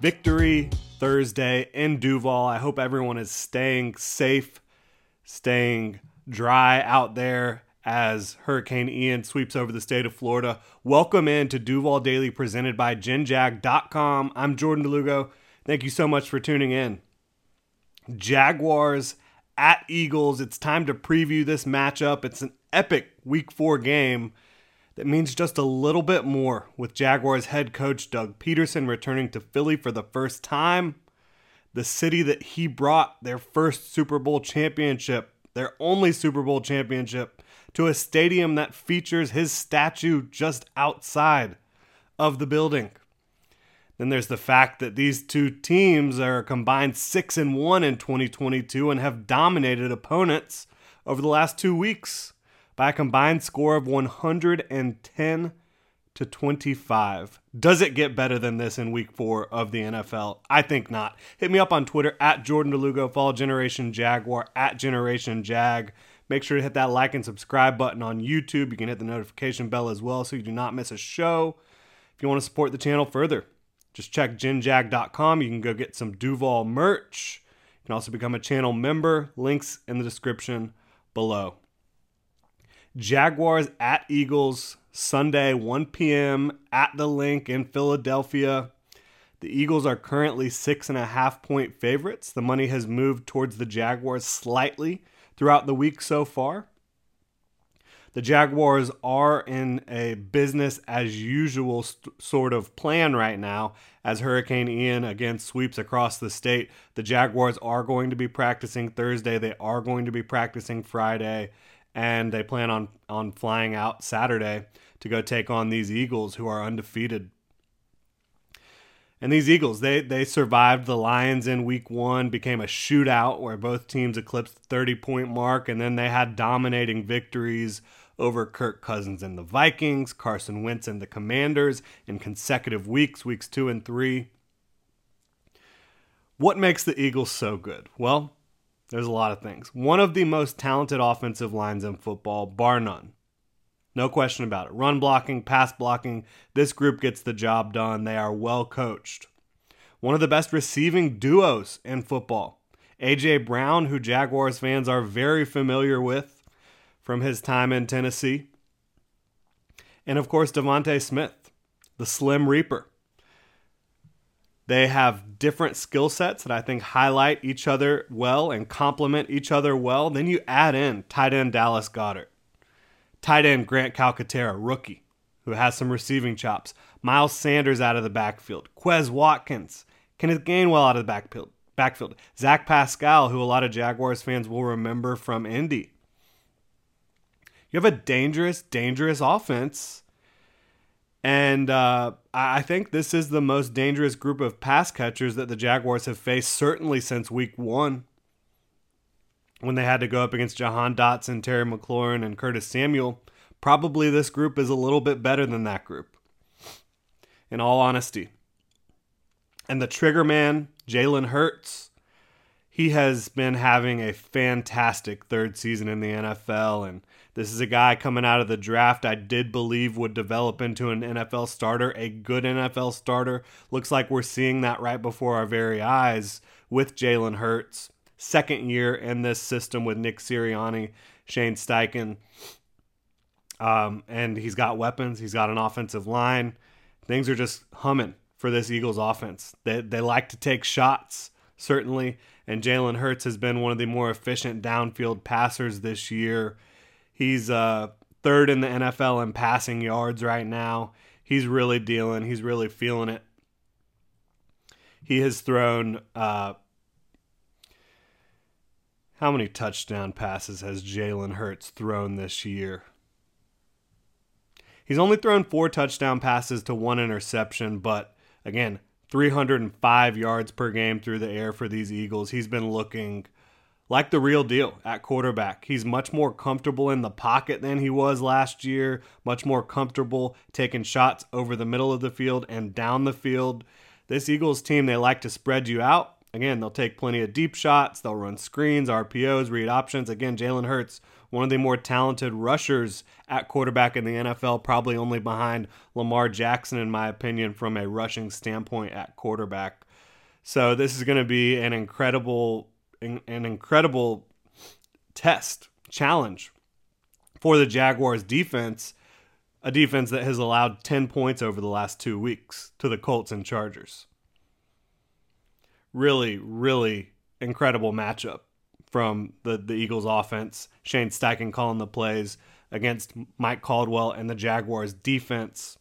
Victory Thursday in Duval. I hope everyone is staying safe, staying dry out there as Hurricane Ian sweeps over the state of Florida. Welcome in to Duval Daily presented by GenJag.com. I'm Jordan DeLugo. Thank you so much for tuning in. Jaguars at Eagles. It's time to preview this matchup. It's an epic week four game that means just a little bit more with Jaguars head coach Doug Pederson returning to Philly for the first time. The city that he brought their first Super Bowl championship, their only Super Bowl championship, to a stadium that features his statue just outside of the building. Then there's the fact that these two teams are combined 6 and 1 in 2022 and have dominated opponents over the last 2 weeks by a combined score of 110 to 25. Does it get better than this in week four of the NFL? I think not. Hit me up on Twitter at Jordan DeLugo. Follow Generation Jaguar at Generation Jag. Make sure to hit that like and subscribe button on YouTube. You can hit the notification bell as well so you do not miss a show. If you want to support the channel further, just check genjag.com. You can go get some Duval merch. You can also become a channel member. Links in the description below. Jaguars at Eagles Sunday, 1 p.m. at the Linc in Philadelphia. The Eagles are currently six and a half point favorites. The money has moved towards the Jaguars slightly throughout the week so far. The Jaguars are in a business as usual st- sort of plan right now as Hurricane Ian again sweeps across the state. The Jaguars are going to be practicing Thursday, they are going to be practicing Friday and they plan on on flying out Saturday to go take on these Eagles who are undefeated. And these Eagles, they they survived the Lions in week 1, became a shootout where both teams eclipsed the 30-point mark and then they had dominating victories over Kirk Cousins and the Vikings, Carson Wentz and the Commanders in consecutive weeks, weeks 2 and 3. What makes the Eagles so good? Well, there's a lot of things. One of the most talented offensive lines in football, bar none. No question about it. Run blocking, pass blocking, this group gets the job done. They are well coached. One of the best receiving duos in football. A.J. Brown, who Jaguars fans are very familiar with from his time in Tennessee. And of course, DeVonta Smith, the Slim Reaper. They have different skill sets that I think highlight each other well and complement each other well. Then you add in tight end Dallas Goedert, tight end Grant Calcaterra, rookie, who has some receiving chops. Miles Sanders out of the backfield, Quez Watkins, Kenneth Gainwell out of the backfield. Backfield. Zach Pascal, who a lot of Jaguars fans will remember from Indy. You have a dangerous, dangerous offense and uh, I think this is the most dangerous group of pass catchers that the Jaguars have faced, certainly since week one, when they had to go up against Jahan Dotson, Terry McLaurin, and Curtis Samuel. Probably this group is a little bit better than that group, in all honesty. And the trigger man, Jalen Hurts, he has been having a fantastic third season in the NFL. And this is a guy coming out of the draft I did believe would develop into an NFL starter, a good NFL starter. Looks like we're seeing that right before our very eyes with Jalen Hurts. Second year in this system with Nick Sirianni, Shane Steichen. Um, and he's got weapons, he's got an offensive line. Things are just humming for this Eagles offense. They, they like to take shots, certainly. And Jalen Hurts has been one of the more efficient downfield passers this year. He's uh, third in the NFL in passing yards right now. He's really dealing. He's really feeling it. He has thrown. Uh, how many touchdown passes has Jalen Hurts thrown this year? He's only thrown four touchdown passes to one interception, but again, 305 yards per game through the air for these Eagles. He's been looking like the real deal at quarterback. He's much more comfortable in the pocket than he was last year, much more comfortable taking shots over the middle of the field and down the field. This Eagles team, they like to spread you out. Again, they'll take plenty of deep shots, they'll run screens, RPOs, read options. Again, Jalen Hurts, one of the more talented rushers at quarterback in the NFL, probably only behind Lamar Jackson, in my opinion, from a rushing standpoint at quarterback. So this is going to be an incredible, an incredible test, challenge for the Jaguars defense, a defense that has allowed 10 points over the last two weeks to the Colts and Chargers. Really, really incredible matchup from the, the Eagles offense. Shane Steichen calling the plays against Mike Caldwell and the Jaguars defense.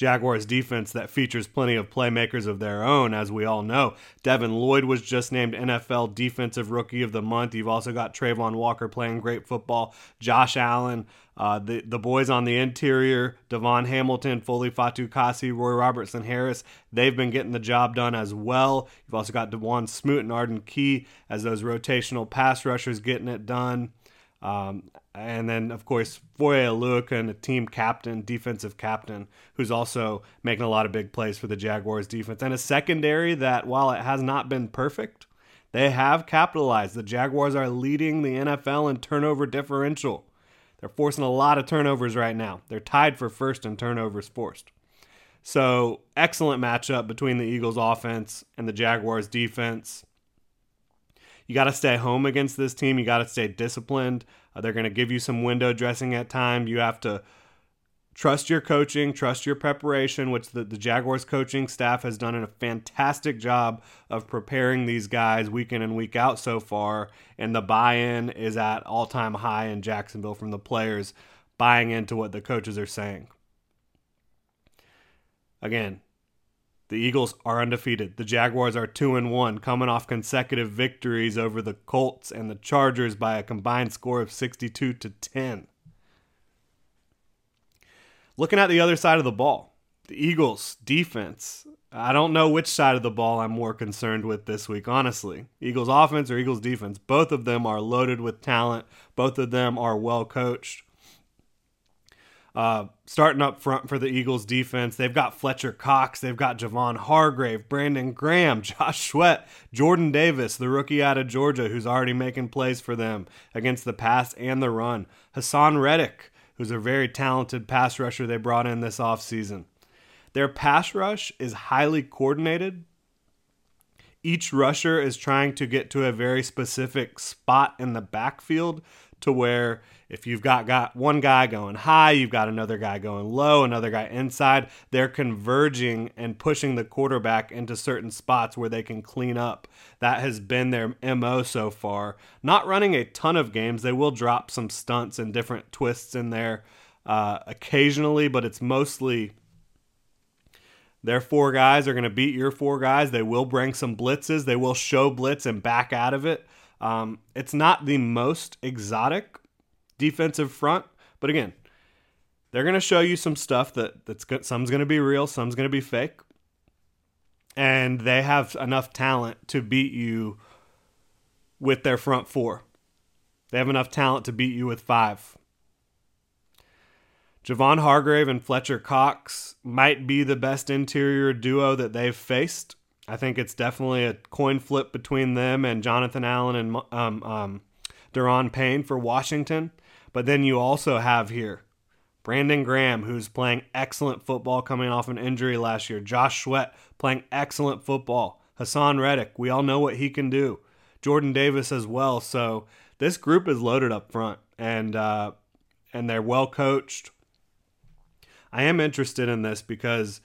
Jaguars defense that features plenty of playmakers of their own, as we all know. Devin Lloyd was just named NFL Defensive Rookie of the Month. You've also got Travon Walker playing great football. Josh Allen, uh, the the boys on the interior, DaVon Hamilton, Foley Fatukasi, Roy Robertson Harris, they've been getting the job done as well. You've also got Dawuane Smoot and Arden Key as those rotational pass rushers getting it done. Um, and then, of course, Foye Oluokun, a team captain, defensive captain, who's also making a lot of big plays for the Jaguars defense. And a secondary that, while it has not been perfect, they have capitalized. The Jaguars are leading the NFL in turnover differential. They're forcing a lot of turnovers right now. They're tied for first in turnovers forced. So, excellent matchup between the Eagles offense and the Jaguars defense. You got to stay home against this team. You got to stay disciplined. Uh, they're going to give you some window dressing at times. You have to trust your coaching, trust your preparation, which the, the Jaguars coaching staff has done a fantastic job of preparing these guys week in and week out so far. And the buy in is at all time high in Jacksonville from the players buying into what the coaches are saying. Again, the Eagles are undefeated. The Jaguars are 2 and 1, coming off consecutive victories over the Colts and the Chargers by a combined score of 62 to 10. Looking at the other side of the ball, the Eagles defense. I don't know which side of the ball I'm more concerned with this week, honestly. Eagles offense or Eagles defense. Both of them are loaded with talent. Both of them are well coached. Uh, starting up front for the Eagles defense, they've got Fletcher Cox, they've got Javon Hargrave, Brandon Graham, Josh Sweat, Jordan Davis, the rookie out of Georgia, who's already making plays for them against the pass and the run. Haason Reddick, who's a very talented pass rusher they brought in this offseason. Their pass rush is highly coordinated. Each rusher is trying to get to a very specific spot in the backfield to where if you've got, got one guy going high, you've got another guy going low, another guy inside, they're converging and pushing the quarterback into certain spots where they can clean up. That has been their MO so far. Not running a ton of games, they will drop some stunts and different twists in there uh, occasionally, but it's mostly their four guys are going to beat your four guys. They will bring some blitzes. They will show blitz and back out of it. Um, it's not the most exotic defensive front, but again, they're going to show you some stuff that that's good. Some's going to be real, some's going to be fake, and they have enough talent to beat you with their front four. They have enough talent to beat you with five. Javon Hargrave and Fletcher Cox might be the best interior duo that they've faced. I think it's definitely a coin flip between them and Jonathan Allen and um, um, Daron Payne for Washington. But then you also have here Brandon Graham, who's playing excellent football coming off an injury last year. Josh Sweat playing excellent football. Haason Reddick, we all know what he can do. Jordan Davis as well. So this group is loaded up front, and uh, and they're well coached. I am interested in this because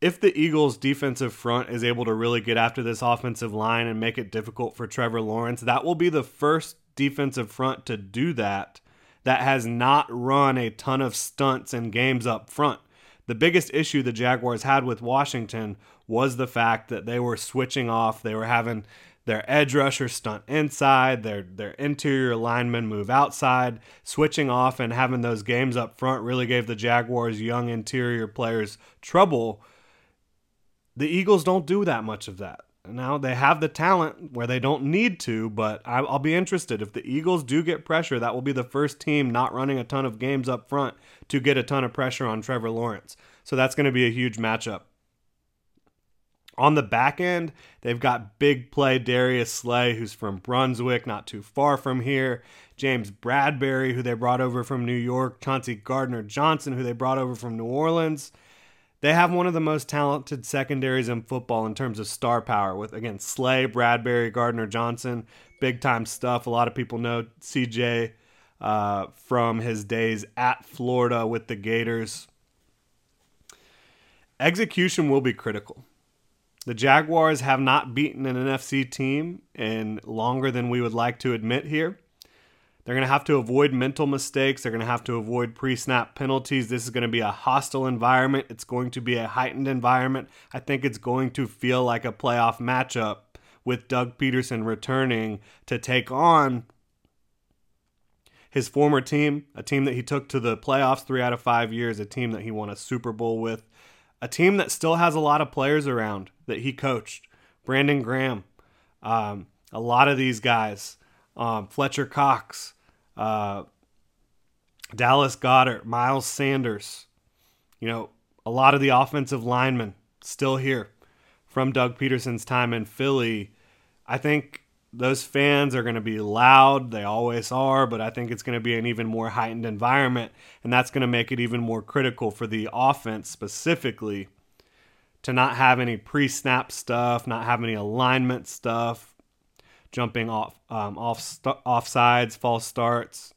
if the Eagles' defensive front is able to really get after this offensive line and make it difficult for Trevor Lawrence, that will be the first defensive front to do that that has not run a ton of stunts and games up front. The biggest issue the Jaguars had with Washington was the fact that they were switching off. They were having their edge rusher stunt inside, their their interior linemen move outside, switching off and having those games up front really gave the Jaguars young interior players trouble. The Eagles don't do that much of that. Now they have the talent where they don't need to, but I'll be interested if the Eagles do get pressure. That will be the first team not running a ton of games up front to get a ton of pressure on Trevor Lawrence. So that's going to be a huge matchup. On the back end, they've got big play Darius Slay, who's from Brunswick, not too far from here. James Bradberry, who they brought over from New York. Chauncey Gardner Johnson, who they brought over from New Orleans. They have one of the most talented secondaries in football in terms of star power, with, again, Slay, Bradberry, Gardner Johnson. Big time stuff. A lot of people know CJ uh, from his days at Florida with the Gators. Execution will be critical. The Jaguars have not beaten an NFC team in longer than we would like to admit here. They're going to have to avoid mental mistakes. They're going to have to avoid pre snap penalties. This is going to be a hostile environment. It's going to be a heightened environment. I think it's going to feel like a playoff matchup with Doug Pederson returning to take on his former team, a team that he took to the playoffs three out of five years, a team that he won a Super Bowl with, a team that still has a lot of players around that he coached. Brandon Graham, um, a lot of these guys, um, Fletcher Cox, uh, Dallas Goedert, Miles Sanders, you know, a lot of the offensive linemen still here from Doug Pederson's time in Philly. I think those fans are going to be loud. They always are, but I think it's going to be an even more heightened environment. And that's going to make it even more critical for the offense specifically to not have any pre snap stuff, not have any alignment stuff, jumping off, um, off, st- off sides, false starts,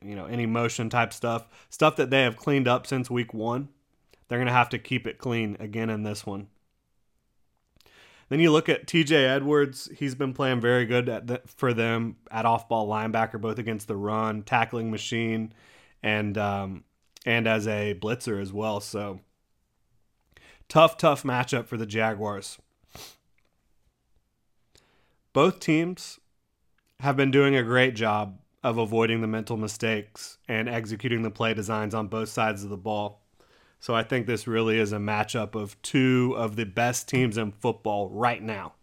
you know, any motion type stuff, stuff that they have cleaned up since week one. They're going to have to keep it clean again in this one. Then you look at TJ Edwards. He's been playing very good the, for them at off ball linebacker, both against the run, tackling machine, and um, and as a blitzer as well. So tough, tough matchup for the Jaguars. Both teams have been doing a great job of avoiding the mental mistakes and executing the play designs on both sides of the ball. So I think this really is a matchup of two of the best teams in football right now.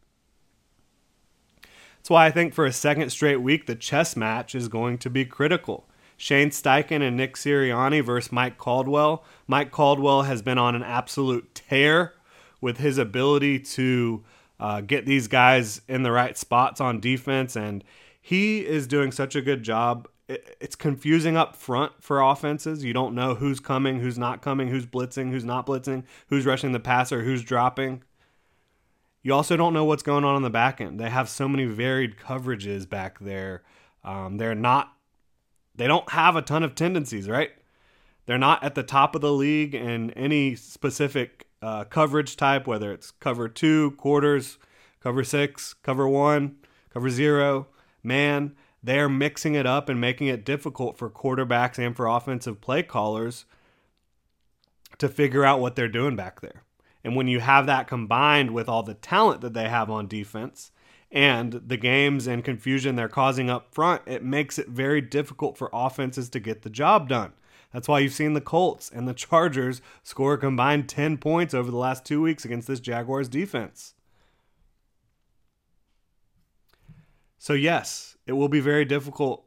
That's why I think for a second straight week, the chess match is going to be critical. Shane Steichen and Nick Sirianni versus Mike Caldwell. Mike Caldwell has been on an absolute tear with his ability to uh, get these guys in the right spots on defense, and he is doing such a good job it's confusing up front for offenses. You don't know who's coming, who's not coming, who's blitzing, who's not blitzing, who's rushing the passer, who's dropping. You also don't know what's going on in the back end. They have so many varied coverages back there. Um, they're not, they don't have a ton of tendencies, right? They're not at the top of the league in any specific uh, coverage type, whether it's cover two, quarters, cover six, cover one, cover zero, man they're mixing it up and making it difficult for quarterbacks and for offensive play callers to figure out what they're doing back there. And when you have that combined with all the talent that they have on defense and the games and confusion they're causing up front, it makes it very difficult for offenses to get the job done. That's why you've seen the Colts and the Chargers score a combined 10 points over the last two weeks against this Jaguars defense. So, yes, it will be very difficult.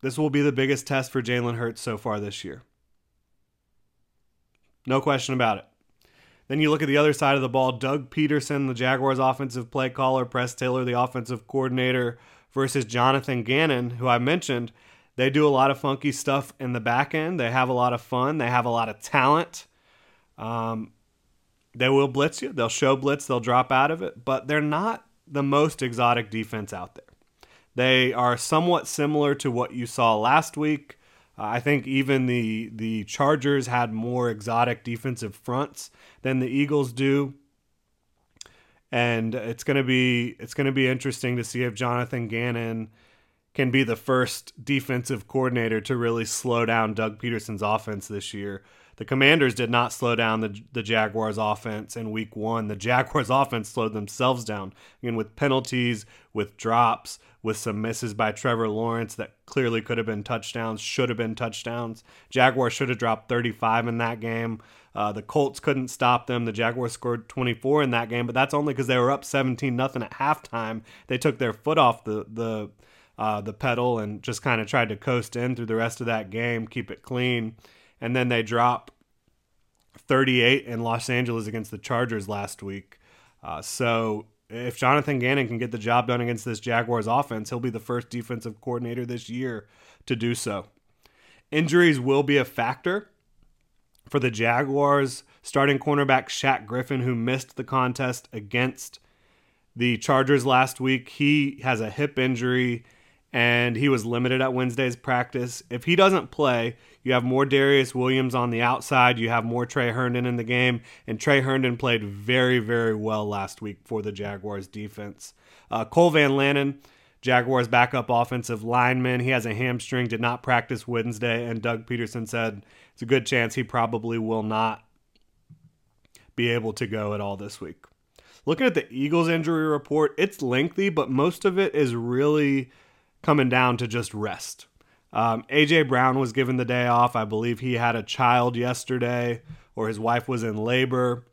This will be the biggest test for Jalen Hurts so far this year. No question about it. Then you look at the other side of the ball Doug Pederson, the Jaguars' offensive play caller, Press Taylor, the offensive coordinator, versus Jonathan Gannon, who I mentioned. They do a lot of funky stuff in the back end. They have a lot of fun. They have a lot of talent. Um, they will blitz you. They'll show blitz. They'll drop out of it, but they're not the most exotic defense out there. They are somewhat similar to what you saw last week. Uh, I think even the the Chargers had more exotic defensive fronts than the Eagles do. And it's going to be it's going to be interesting to see if Jonathan Gannon can be the first defensive coordinator to really slow down Doug Pederson's offense this year. The Commanders did not slow down the, the Jaguars' offense in week one. The Jaguars' offense slowed themselves down. Again, with penalties, with drops, with some misses by Trevor Lawrence that clearly could have been touchdowns, should have been touchdowns. Jaguars should have dropped 35 in that game. Uh, the Colts couldn't stop them. The Jaguars scored 24 in that game, but that's only because they were up 17 nothing at halftime. They took their foot off the the uh, the pedal and just kind of tried to coast in through the rest of that game, keep it clean. And then they drop 38 in Los Angeles against the Chargers last week. Uh, so if Jonathan Gannon can get the job done against this Jaguars offense, he'll be the first defensive coordinator this year to do so. Injuries will be a factor for the Jaguars. Starting cornerback Shaq Griffin, who missed the contest against the Chargers last week, he has a hip injury and he was limited at Wednesday's practice. If he doesn't play, you have more Darious Williams on the outside. You have more Tre Herndon in the game, and Tre Herndon played very, very well last week for the Jaguars defense. Uh, Cole Van Lanen, Jaguars backup offensive lineman, he has a hamstring, did not practice Wednesday, and Doug Pederson said it's a good chance he probably will not be able to go at all this week. Looking at the Eagles injury report, it's lengthy, but most of it is really coming down to just rest. Um, AJ Brown was given the day off. I believe he had a child yesterday, or his wife was in labor.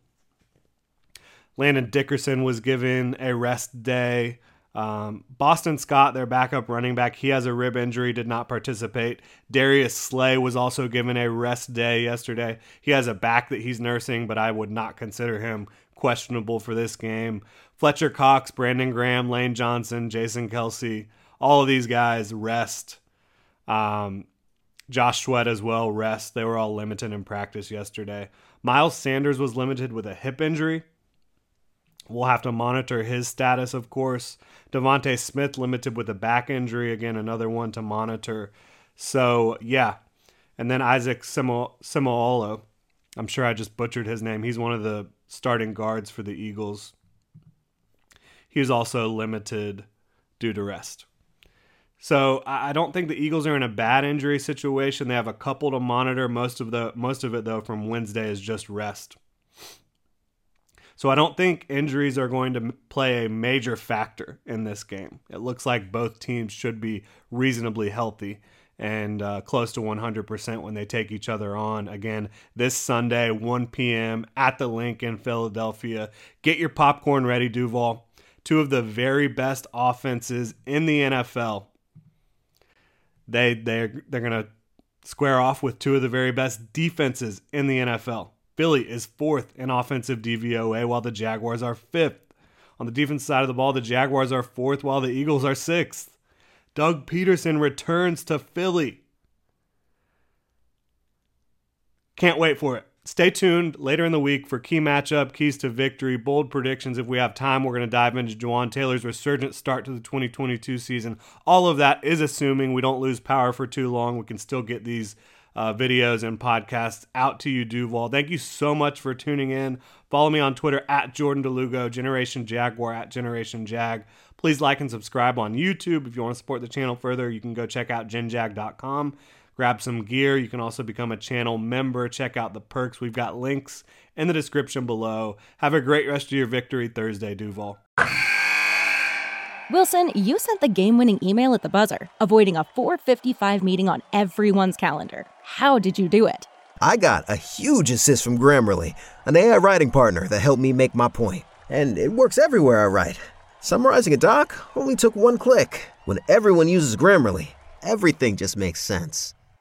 Landon Dickerson was given a rest day. Um, Boston Scott, their backup running back, he has a rib injury, did not participate. Darius Slay was also given a rest day yesterday. He has a back that he's nursing, but I would not consider him questionable for this game. Fletcher Cox, Brandon Graham, Lane Johnson, Jason Kelce, all of these guys rest. Um, Josh Sweat as well rest. They were all limited in practice yesterday. Miles Sanders was limited with a hip injury. We'll have to monitor his status, of course. DeVonta Smith limited with a back injury. Again, another one to monitor. So, yeah. And then Isaac Seumalo. I'm sure I just butchered his name. He's one of the starting guards for the Eagles. He also limited due to rest. So I don't think the Eagles are in a bad injury situation. They have a couple to monitor. Most of the most of it though from Wednesday is just rest. So I don't think injuries are going to play a major factor in this game. It looks like both teams should be reasonably healthy and uh, close to 100% when they take each other on again this Sunday, 1 p.m. at the Linc in Philadelphia. Get your popcorn ready, Duval. Two of the very best offenses in the NFL they they they're gonna square off with two of the very best defenses in the NFL. Philly is fourth in offensive DVOA, while the Jaguars are fifth. On the defense side of the ball, the Jaguars are fourth, while the Eagles are sixth. Doug Pederson returns to Philly. Can't wait for it. Stay tuned later in the week for key matchup, keys to victory, bold predictions. If we have time, we're going to dive into Jawaan Taylor's resurgent start to the 2022 season. All of that is assuming we don't lose power for too long. We can still get these uh, videos and podcasts out to you, Duval. Thank you so much for tuning in. Follow me on Twitter at Jordan DeLugo, Generation Jaguar at Generation Jag. Please like and subscribe on YouTube. If you want to support the channel further, you can go check out genjag.com grab some gear. You can also become a channel member. Check out the perks. We've got links in the description below. Have a great rest of your Victory Thursday, Duval. Wilson, you sent the game winning email at the buzzer, avoiding a 455 meeting on everyone's calendar. How did you do it? I got a huge assist from Grammarly, an AI writing partner that helped me make my point. And it works everywhere I write. Summarizing a doc only took one click. When everyone uses Grammarly, everything just makes sense.